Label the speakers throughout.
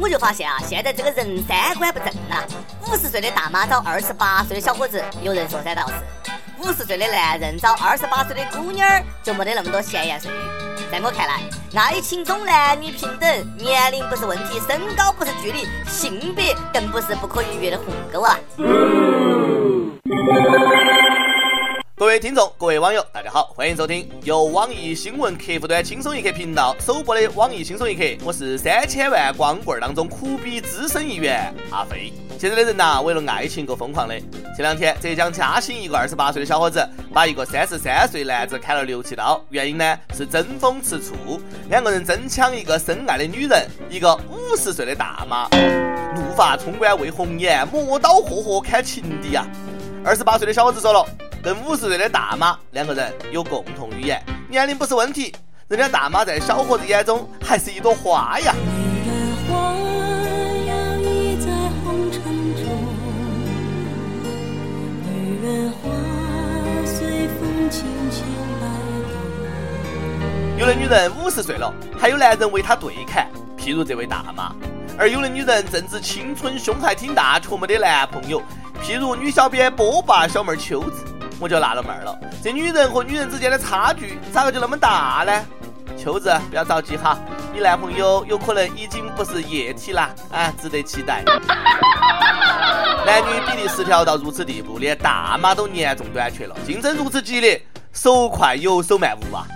Speaker 1: 我就发现啊，现在这个人三观不正呐。五十岁的大妈找二十八岁的小伙子，有人说三道四；五十岁的男人找二十八岁的姑娘，就没得那么多闲言碎语。在我看来，爱情中男女平等，年龄不是问题，身高不是距离，性别更不是不可逾越的鸿沟啊。
Speaker 2: 各位听众，各位网友，大家好，欢迎收听由网易新闻客户端轻松一刻频道首播的网易轻松一刻，我是三千万光棍当中苦逼资深一员阿飞。现在的人呐，为了爱情够疯狂的。前两天，浙江嘉兴一个二十八岁的小伙子把一个三十三岁男子砍了六七刀，原因呢是争风吃醋，两个人争抢一个深爱的女人，一个五十岁的大妈，怒发冲冠为红颜，磨刀霍霍砍情敌啊！二十八岁的小伙子说了。跟五十岁的大妈两个人有共同语言，年龄不是问题。人家大妈在小伙子眼中还是一朵花呀。有的女人五十岁了，还有男人为她对砍，譬如这位大妈；而有的女人正值青春，胸还挺大，却没得男朋友，譬如女小编波霸小妹秋子。我就纳了闷儿了，这女人和女人之间的差距咋个就那么大呢？秋子，不要着急哈，你男朋友有可能已经不是液体了，啊，值得期待。男女比例失调到如此地步，连大妈都严重短缺了，竞争如此激烈，手快有，手慢无啊！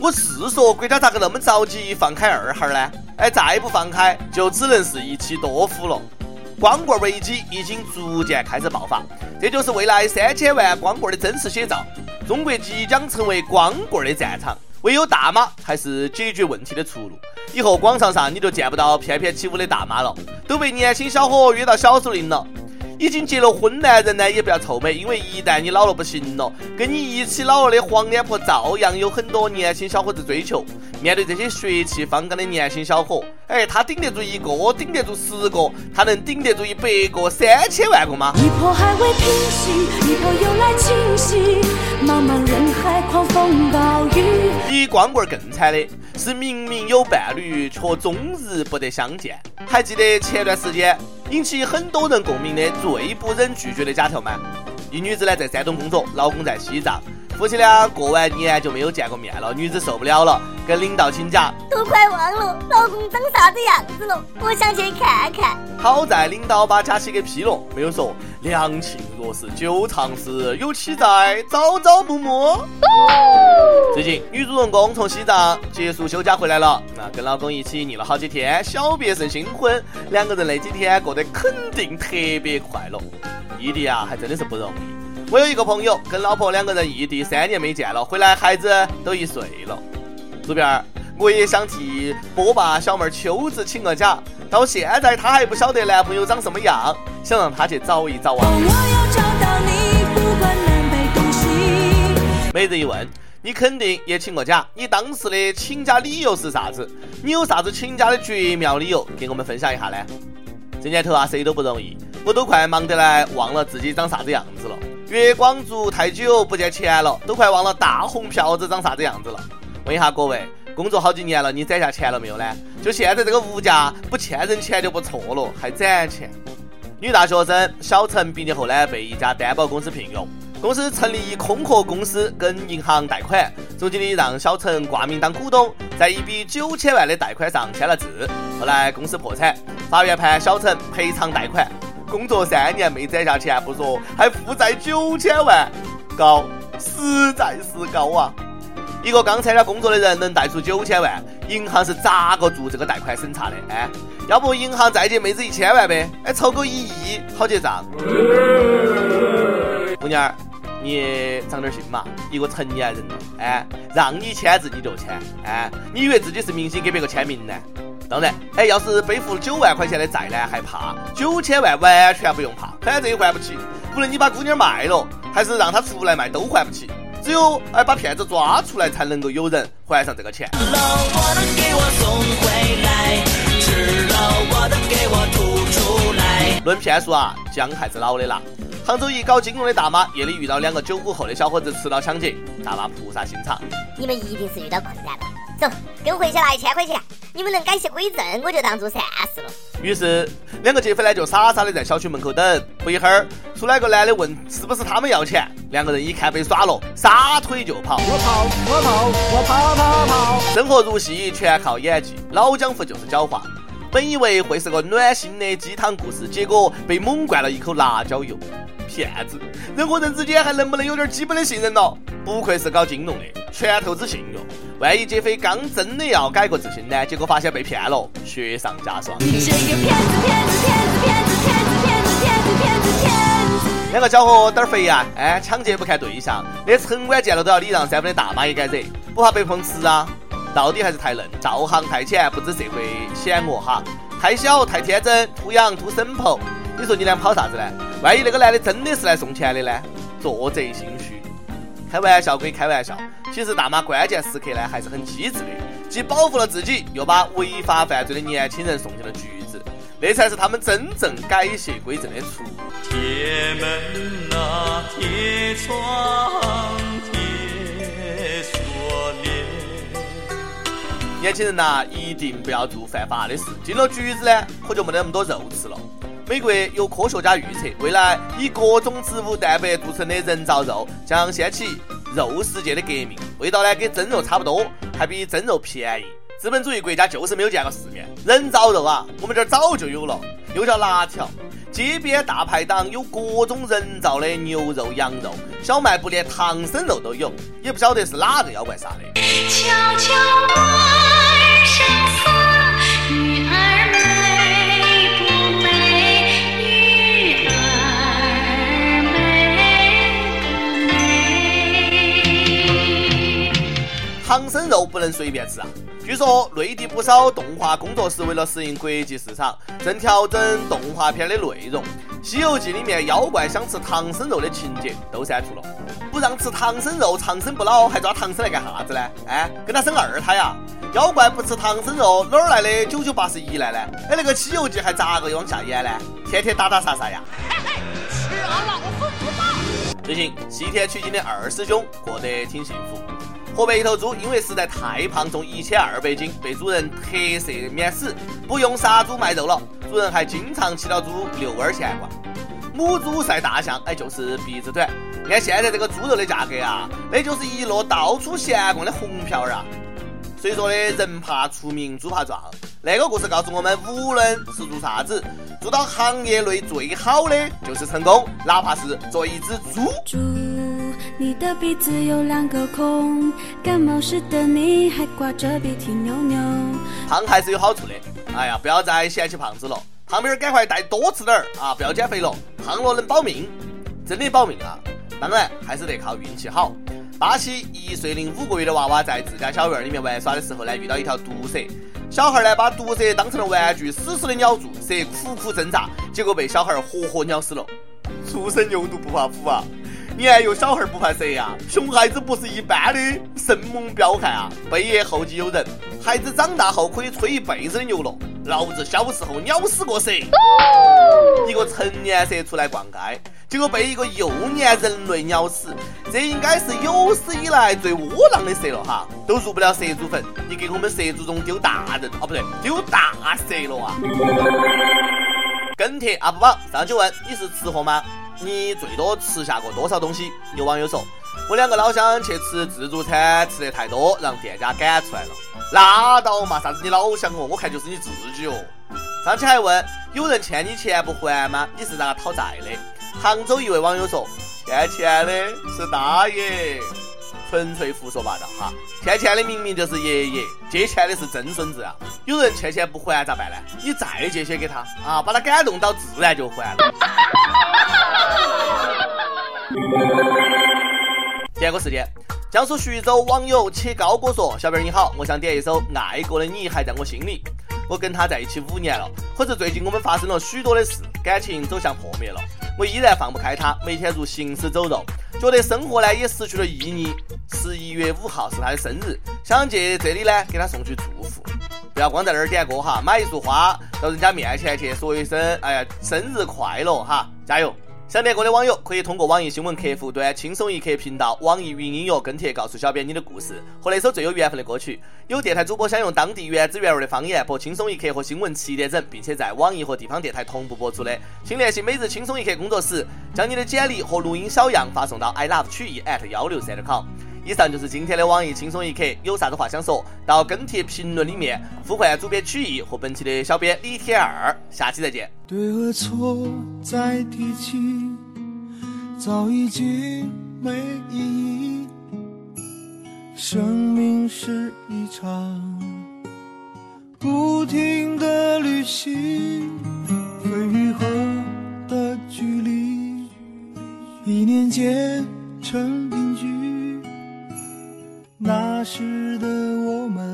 Speaker 2: 我是说，国家咋个那么着急放开二孩呢？哎，再不放开，就只能是一妻多夫了。光棍危机已经逐渐开始爆发，这就是未来三千万光棍的真实写照。中国即将成为光棍的战场，唯有大妈才是解决问题的出路。以后广场上你就见不到翩翩起舞的大妈了，都被年轻小伙约到小树林了。已经结了婚男人呢，也不要臭美，因为一旦你老了不行了，跟你一起老了的黄脸婆照样有很多年轻小伙子追求。面对这些血气方刚的年轻小伙，哎，他顶得住一个，顶得住十个，他能顶得住一百个、三千万个吗？一波还未平息，一波又来侵袭，茫茫人海，狂风暴雨。比光棍更惨的是，明明有伴侣，却终日不得相见。还记得前段时间？引起很多人共鸣的最不忍拒绝的假条吗？一女子呢在山东工作，老公在西藏，夫妻俩过完年就没有见过面了。女子受不了了，跟领导请假，
Speaker 1: 都快忘了老公长啥子样子了，我想去看看。
Speaker 2: 好在领导把假期给批了，没有说两情若是久长时，有岂在朝朝暮暮。最近，女主人公从西藏结束休假回来了，那跟老公一起腻了好几天，小别胜新婚，两个人那几天过得肯定特别快乐。异地啊，还真的是不容易。我有一个朋友，跟老婆两个人异地三年没见了，回来孩子都一岁了。主编，我也想替波霸小妹秋子请个假，到现在她还不晓得男朋友长什么样，想让她去找一找啊。每日一问。你肯定也请过假，你当时的请假理由是啥子？你有啥子请假的绝妙理由，给我们分享一下呢？这年头啊，谁都不容易，我都快忙得来忘了自己长啥子样子了。月光族太久不见钱了，都快忘了大红票子长啥子样子了。问一下各位，工作好几年了，你攒下钱了没有呢？就现在这个物价，不欠人钱就不错了，还攒钱？女大学生小陈毕业后呢，被一家担保公司聘用。公司成立一空壳公司，跟银行贷款。总经理让小陈挂名当股东，在一笔九千万的贷款上签了字。后来公司破产，法院判小陈赔偿贷款。工作三年没攒下钱不说，还负债九千万，高，实在是高啊！一个刚参加工作的人能贷出九千万，银行是咋个做这个贷款审查的？哎，要不银行再借妹子一千万呗？哎，凑够一亿好结账。姑娘。你长点心嘛，一个成年人了，哎，让你签字你就签，哎，你以为自己是明星给别个签名呢？当然，哎，要是背负九万块钱的债呢，还怕九千万完全不用怕，反正也还不起。无论你把姑娘卖了，还是让她出来卖，都还不起。只有哎把骗子抓出来，才能够有人还上这个钱。论骗术啊，姜还是老的辣。杭州一搞金融的大妈夜里遇到两个九五后的小伙子持刀抢劫，大妈菩萨心肠。
Speaker 1: 你们一定是遇到困难了，
Speaker 2: 走，跟回去拿一千块钱，你们能改邪归正，我就当做善事了。
Speaker 3: 于是，两个劫匪呢就傻傻的在小区门口等。不一会儿，出来个男的问是不是他们要钱，两个人一看被耍了，撒腿就跑。
Speaker 4: 我跑，我跑，我跑跑跑。
Speaker 3: 生活如戏，全靠演技。老江湖就是狡猾。本以为会是个暖心的鸡汤故事，结果被猛灌了一口辣椒油。骗子！人和人之间还能不能有点基本的信任了？不愧是搞金融的，全投资信用。万一劫匪刚真的要改过自新呢？结果发现被骗了，雪上加霜。两个小伙胆儿肥呀！哎，抢劫不看对象，连城管见了都要礼让三分的大妈也敢惹，不怕被碰瓷啊？到底还是太嫩，道行太浅，不知社会险恶哈。太小太天真，图样图生婆。你说你俩跑啥子呢？万一那个男的真的是来送钱的呢？做贼心虚。开玩笑归开玩笑，其实大妈关键时刻呢还是很机智的，既保护了自己，又把违法犯罪的年轻人送进了局子，那才是他们真正改邪归正的出路。铁门啊，铁窗。铁锁链年轻人呐，一定不要做犯法的事。进了局子呢，可就没得那么多肉吃了。美国有科学家预测，未来以各种植物蛋白做成的人造肉将掀起肉世界的革命，味道呢跟真肉差不多，还比真肉便宜。资本主义国家就是没有见过世面，人造肉啊，我们这儿早就有了，又叫辣条。街边大排档有各种人造的牛肉、羊肉，小卖部连唐僧肉都有，也不晓得是哪个妖怪杀的。悄悄问声
Speaker 2: 唐僧肉不能随便吃啊！据说内地不少动画工作室为了适应国际市场，正调整动画片的内容。《西游记》里面妖怪想吃唐僧肉的情节都删除了，不让吃唐僧肉，长生不老，还抓唐僧来干啥子呢？哎，跟他生二胎呀？妖怪不吃唐僧肉，哪儿来的九九八十一难呢？哎，那个《西游记》还咋个往下演呢？天天打打杀杀呀？吃老孙不饱。最近西天取经的二师兄过得挺幸福。河北一头猪因为实在太胖，重一千二百斤，被主人特赦免死，不用杀猪卖肉了。主人还经常骑到猪遛弯闲逛。母猪赛大象，哎，就是鼻子短。按现在这个猪肉的价格啊，那就是一摞到处闲逛的红票儿啊。谁说的人怕出名，猪怕壮？那个故事告诉我们，无论是做啥子，做到行业内最好的就是成功，哪怕是做一只猪。你的鼻子有两个孔，感冒时的你还挂着鼻涕扭扭。胖还是有好处的，哎呀，不要再嫌弃胖子了，胖妹儿赶快带多吃点儿啊，不要减肥了，胖了能保命，真的保命啊！当然还是得靠运气好。巴西一岁零五个月的娃娃在自家小院里面玩耍的时候呢，遇到一条毒蛇，小孩呢把毒蛇当成了玩具，死死的咬住，蛇苦苦挣扎，结果被小孩活活咬死了。初生牛犊不怕虎啊！你还有小孩不怕蛇呀？熊孩子不是一般的生猛彪悍啊！贝爷后继有人，孩子长大后可以吹一辈子的牛了。老子小时候咬死过蛇，一个成年蛇出来逛街，结果被一个幼年人类咬死，这应该是有史以来最窝囊的蛇了哈，都入不了蛇祖坟。你给我们蛇祖宗丢大人哦，不对，丢大蛇了啊！跟帖 UP 榜上去问你是吃货吗？你最多吃下过多少东西？有网友说，我两个老乡去吃自助餐，吃的太多，让店家赶出来了。拉倒嘛，啥子你老乡哦？我看就是你自己哦。上期还问有人欠你钱不还吗？你是咋个讨债的？杭州一位网友说，欠钱的是大爷。纯粹胡说八道哈！欠钱的明明就是爷爷，借钱的是真孙子啊！有人欠钱不还咋办呢？你再借些给他啊，把他感动到自然就还了。第二个时间，江苏徐州网友且高哥说：“小编你好，我想点一首《爱过的你还在我心里》。我跟他在一起五年了，可是最近我们发生了许多的事，感情走向破灭了。我依然放不开他，每天如行尸走肉，觉得生活呢也失去了意义。”十一月五号是他的生日，想借这里呢给他送去祝福。不要光在那儿点歌哈，买一束花到人家面前去说一声，哎呀，生日快乐哈，加油！想点歌的网友可以通过网易新闻客户端“轻松一刻”频道、网易云音乐跟帖告诉小编你的故事和那首最有缘分的歌曲。有电台主播想用当地原汁原味的方言播《轻松一刻》和新闻七点整，并且在网易和地方电台同步播出的，请联系每日轻松一刻工作室，将你的简历和录音小样发送到 i love 曲艺 at 幺六三点 com。以上就是今天的网易轻松一刻，有啥子话想说到跟帖评论里面呼唤主编曲艺和本期的小编李天二，下期再见。
Speaker 5: 对和错再提起，早已经没意义。生命是一场不停的旅行，风雨后的距离，一念间成定局。那时的我们，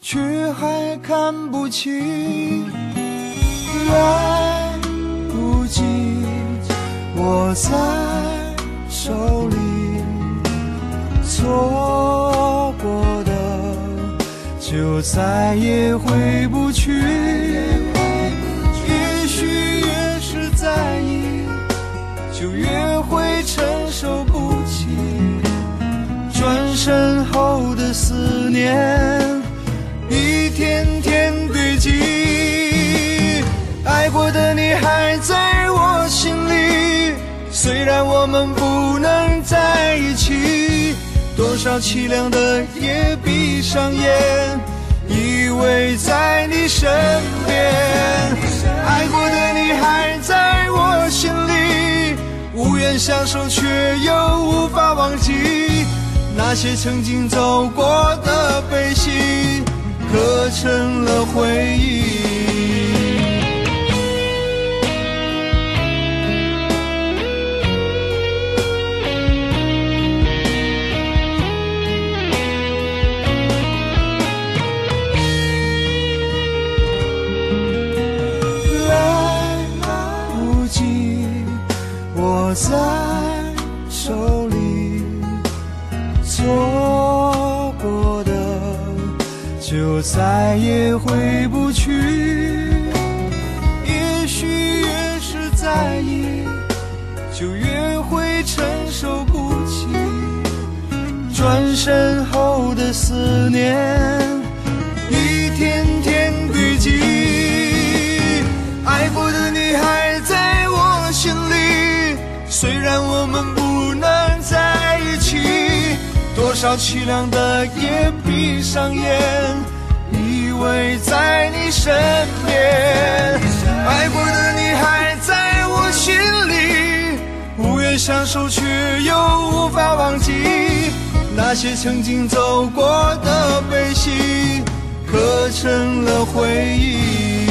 Speaker 5: 却还看不清。来不及握在手里，错过的就再也回不去。也许越是在意，就越会承受不起身后的思念，一天天堆积。爱过的你还在我心里，虽然我们不能在一起，多少凄凉的夜闭上眼，依偎在你身边。爱过的你还在我心里，无缘相守却又无法忘记，那些曾经走过的悲喜，刻成了回忆。来不及我在我再也回不去。也许越是在意，就越会承受不起转身后的思念。一天天堆积。爱过的你还在我心里，虽然我们不能在一起，多少凄凉的夜闭上眼，在你身边。爱过的你还在我心里，无缘相守却又无法忘记，那些曾经走过的悲喜，刻成了回忆。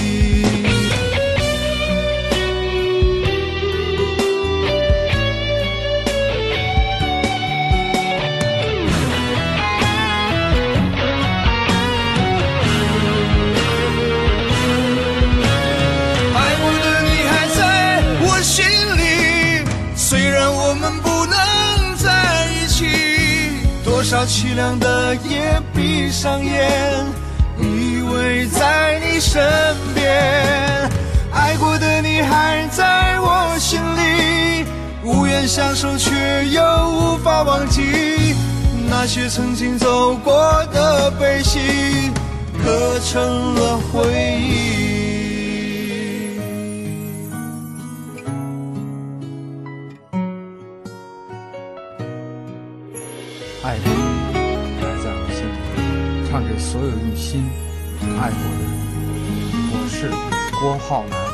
Speaker 5: 凄凉的夜闭上眼，依偎在你身边。爱过的你还在我心里，无缘相守却又无法忘记，那些曾经走过的悲喜，刻成了回忆。
Speaker 6: 心爱过的人。我是郭浩南。